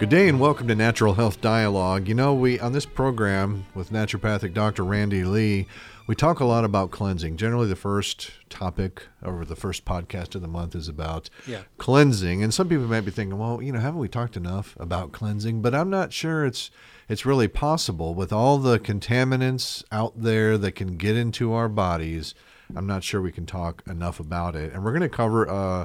Good day and welcome to Natural Health Dialogue. You know, we on this program with naturopathic Dr. Randy Lee, we talk a lot about cleansing. Generally, the first topic or the first podcast of the month is about Yeah. cleansing. And some people might be thinking, well, you know, haven't we talked enough about cleansing? But I'm not sure it's it's really possible with all the contaminants out there that can get into our bodies. I'm not sure we can talk enough about it. And we're going to cover uh,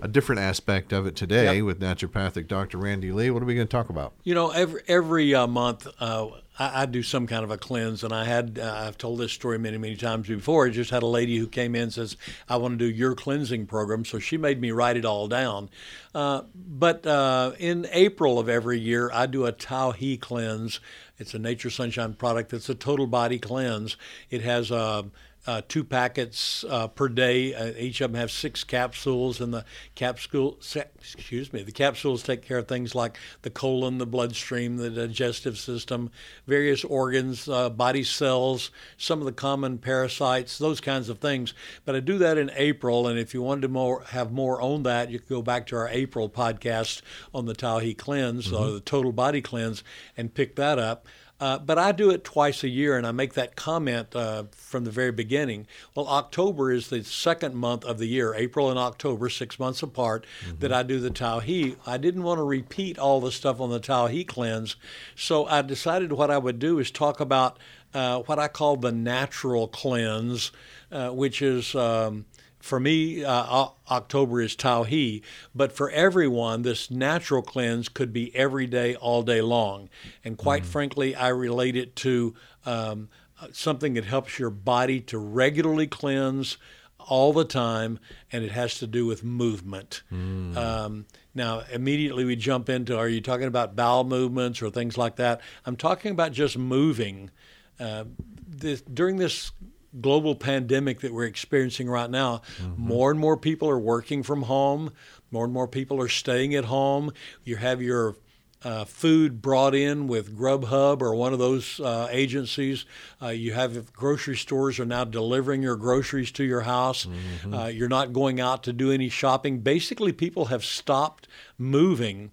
a different aspect of it today Yep. with naturopathic Dr. Randy Lee. What are we going to talk about? You know, every every uh, month uh, I, I do some kind of a cleanse, and I had uh, I've told this story many many times before. I just had a lady who came in and says I want to do your cleansing program, so she made me write it all down. Uh, but uh, in April of every year, I do a Tiao He cleanse. It's a Nature Sunshine product. It's a total body cleanse. It has uh, uh, two packets uh, per day. Uh, each of them have six capsules, and the capsule, excuse me, the capsules take care of things like the colon, the bloodstream, the digestive system, various organs, uh, body cells, some of the common parasites, those kinds of things. But I do that in April, and if you wanted to more have more on that, you can go back to our April podcast on the Tiao He cleanse or the total body cleanse and pick that up. Uh, but I do it twice a year, and I make that comment uh, from the very beginning. Well, October is the second month of the year, April and October, six months apart, that I do the Tiao He. I didn't want to repeat all the stuff on the Tiao He cleanse, so I decided what I would do is talk about uh, what I call the natural cleanse, uh, which is. Um, for me, uh, October is Tiao He, but for everyone, this natural cleanse could be every day, all day long. And quite frankly, I relate it to um, something that helps your body to regularly cleanse all the time, and it has to do with movement. Um, now, immediately we jump into are you talking about bowel movements or things like that? I'm talking about just moving. Uh, this, during this global pandemic that we're experiencing right now, more and more people are working from home. More and more people are staying at home. You have your uh, food brought in with Grubhub or one of those uh, agencies. Uh, you have grocery stores are now delivering your groceries to your house. Uh, you're not going out to do any shopping. Basically, people have stopped moving,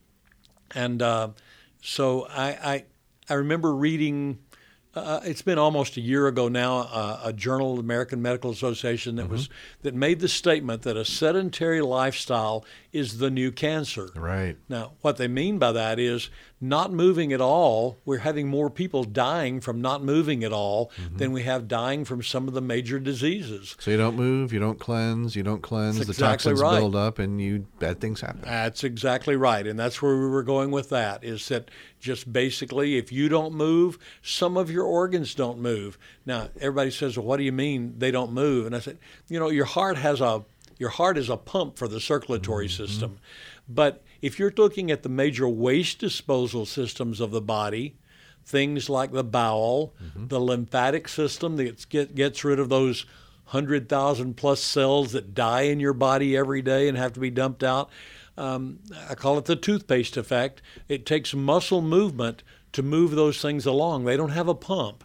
and uh, so I, I I remember reading. Uh, it's been almost a year ago now. Uh, a journal, of the American Medical Association, that was that made the statement that a sedentary lifestyle is the new cancer. Right. Now, what they mean by that is not moving at all. We're having more people dying from not moving at all mm-hmm. than we have dying from some of the major diseases. So you don't move, you don't cleanse, you don't cleanse, That's the exactly toxins right. build up, and you bad things happen. That's exactly right. And that's where we were going with that is that just basically, if you don't move, some of your organs don't move. Now, everybody says, well, what do you mean they don't move? And I said, you know, your heart has a your heart is a pump for the circulatory mm-hmm. system. But if you're looking at the major waste disposal systems of the body, things like the bowel, the lymphatic system that get, gets rid of those 100,000 plus cells that die in your body every day and have to be dumped out. Um, I call it the toothpaste effect. It takes muscle movement to move those things along. They don't have a pump.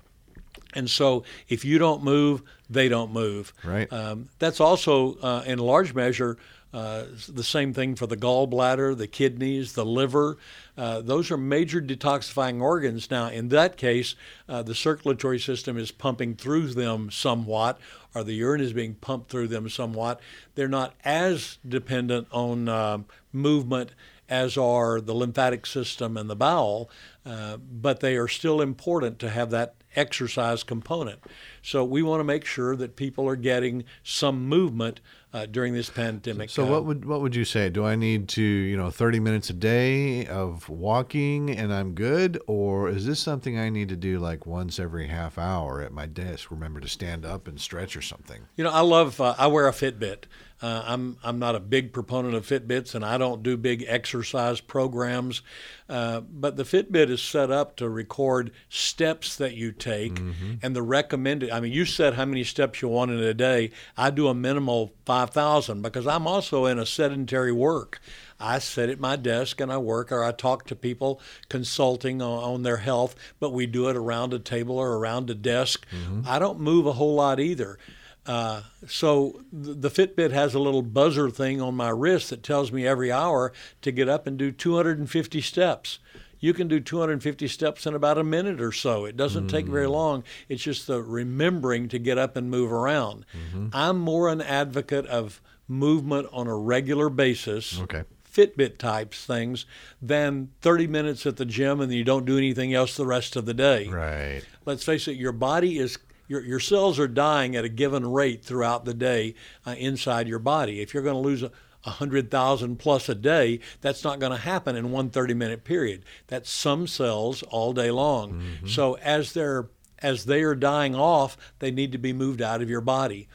And so if you don't move, they don't move. Right. Um, that's also, uh, in large measure, uh, the same thing for the gallbladder, the kidneys, the liver. Uh, those are major detoxifying organs. Now, in that case, uh, the circulatory system is pumping through them somewhat, or the urine is being pumped through them somewhat. They're not as dependent on uh, movement as are the lymphatic system and the bowel, uh, but they are still important to have that exercise component. So we want to make sure that people are getting some movement uh, during this pandemic. So uh, what would what would you say? Do I need to you know thirty minutes a day of walking and I'm good, or is this something I need to do like once every half hour at my desk? Remember to stand up and stretch or something. You know, I love. Uh, I wear a Fitbit. Uh, I'm I'm not a big proponent of Fitbits, and I don't do big exercise programs. Uh, but the Fitbit is set up to record steps that you take and the recommended. I mean, you said how many steps you want in a day. I do a minimal five thousand because I'm also in a sedentary work. I sit at my desk and I work or I talk to people consulting on, on their health, but we do it around a table or around a desk. I don't move a whole lot either. Uh, so the Fitbit has a little buzzer thing on my wrist that tells me every hour to get up and do 250 steps. You can do 250 steps in about a minute or so. It doesn't mm. take very mm. long. It's just the remembering to get up and move around. Mm-hmm. I'm more an advocate of movement on a regular basis. Okay. Fitbit types things than 30 minutes at the gym and you don't do anything else the rest of the day. Right. Let's face it, your body is your, your cells are dying at a given rate throughout the day uh, inside your body. If you're going to lose a, 100,000 plus a day, that's not going to happen in one 30 minute period. That's some cells all day long. Mm-hmm. So as they're as they are dying off, they need to be moved out of your body.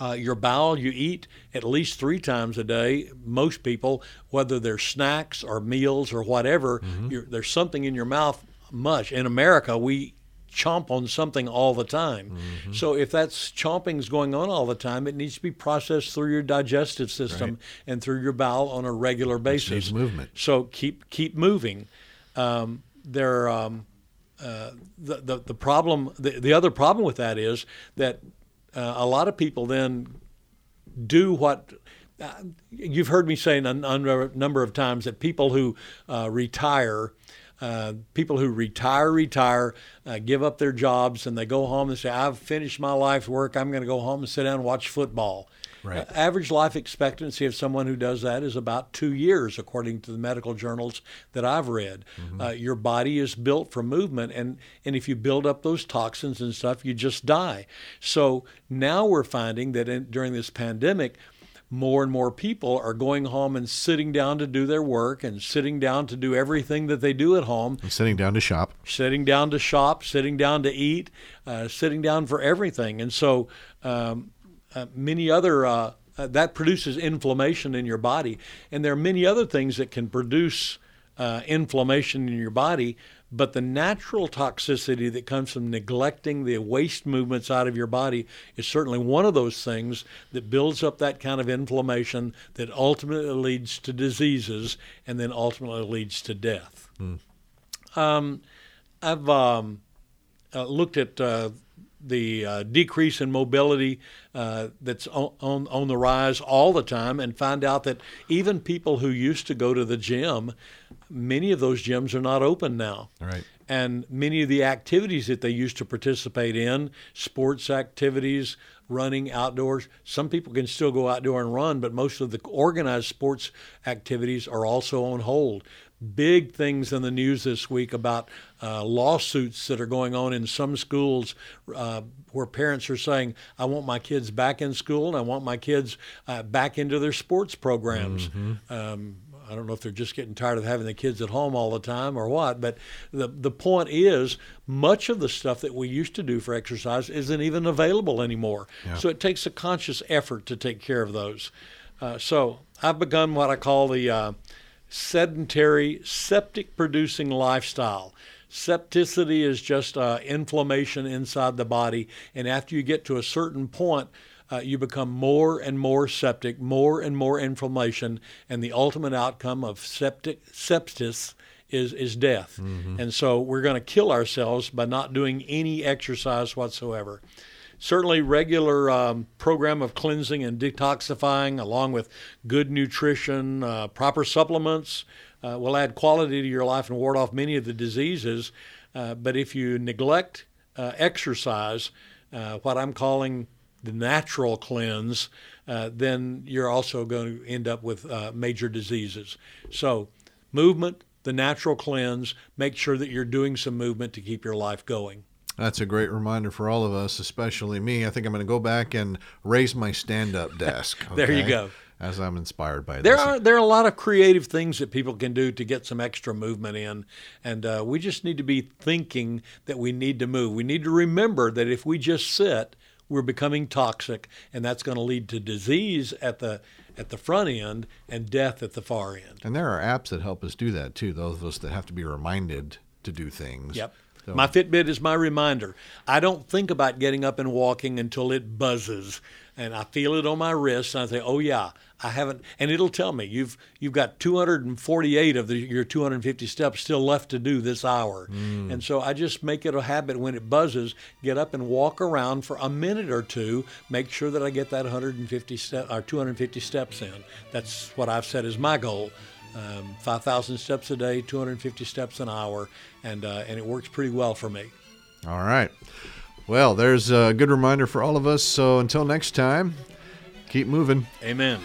Uh, your bowel, you eat at least three times a day. Most people, whether they're snacks or meals or whatever, mm-hmm. there's something in your mouth much. In America, we chomp on something all the time. Mm-hmm. So if that's chomping's going on all the time, it needs to be processed through your digestive system right. and through your bowel on a regular basis. movement. So keep keep moving. Um, there, um, uh, the, the the problem, the, the other problem with that is that uh, a lot of people then do what uh, you've heard me say a, a number of times that people who uh, retire uh, people who retire, retire, uh, give up their jobs, and they go home and say, I've finished my life's work. I'm going to go home and sit down and watch football. Right. Uh, average life expectancy of someone who does that is about two years, according to the medical journals that I've read. Mm-hmm. Uh, your body is built for movement, and, and if you build up those toxins and stuff, you just die. So now we're finding that in, during this pandemic, more and more people are going home and sitting down to do their work and sitting down to do everything that they do at home. And sitting down to shop. Sitting down to shop, sitting down to eat, uh, sitting down for everything. And so um, uh, many other, uh, uh that produces inflammation in your body. And there are many other things that can produce uh, inflammation in your body but the natural toxicity that comes from neglecting the waste movements out of your body is certainly one of those things that builds up that kind of inflammation that ultimately leads to diseases and then ultimately leads to death. Mm. Um, I've um, uh, looked at uh, the uh, decrease in mobility uh, that's on, on, on the rise all the time and find out that even people who used to go to the gym many of those gyms are not open now. Right. And many of the activities that they used to participate in, sports activities, running outdoors, some people can still go outdoor and run, but most of the organized sports activities are also on hold. Big things in the news this week about uh, lawsuits that are going on in some schools uh, where parents are saying, I want my kids back in school and I want my kids uh, back into their sports programs. Mm-hmm. Um, I don't know if they're just getting tired of having the kids at home all the time or what, but the the point is much of the stuff that we used to do for exercise isn't even available anymore. Yeah. So it takes a conscious effort to take care of those. Uh, so I've begun what I call the uh, sedentary septic producing lifestyle. Septicity is just uh, inflammation inside the body, and after you get to a certain point, uh, you become more and more septic, more and more inflammation, and the ultimate outcome of septic sepsis is is death. Mm-hmm. And so we're going to kill ourselves by not doing any exercise whatsoever. Certainly, regular um, program of cleansing and detoxifying, along with good nutrition, uh, proper supplements, uh, will add quality to your life and ward off many of the diseases. Uh, but if you neglect uh, exercise, uh, what I'm calling the natural cleanse, uh, then you're also going to end up with major diseases. So, movement, the natural cleanse, make sure that you're doing some movement to keep your life going. That's a great reminder for all of us, especially me. I think I'm going to go back and raise my stand-up desk. Okay? there you go. As I'm inspired by there this. are there are a lot of creative things that people can do to get some extra movement in, and uh, we just need to be thinking that we need to move. We need to remember that if we just sit, we're becoming toxic, and that's going to lead to disease at the at the front end and death at the far end. And there are apps that help us do that too. Those of us that have to be reminded to do things. Yep. So. My Fitbit is my reminder. I don't think about getting up and walking until it buzzes. and I feel it on my wrist, and I say, "Oh yeah, I haven't," and it'll tell me you've you've got 248 of the, your 250 steps still left to do this hour, mm. and so I just make it a habit when it buzzes, get up and walk around for a minute or two, make sure that I get that 150 step or 250 steps in. That's what I've set as my goal. Um, 5,000 steps a day, 250 steps an hour, and uh, and it works pretty well for me. All right. Well, there's a good reminder for all of us. So until next time, keep moving. Amen.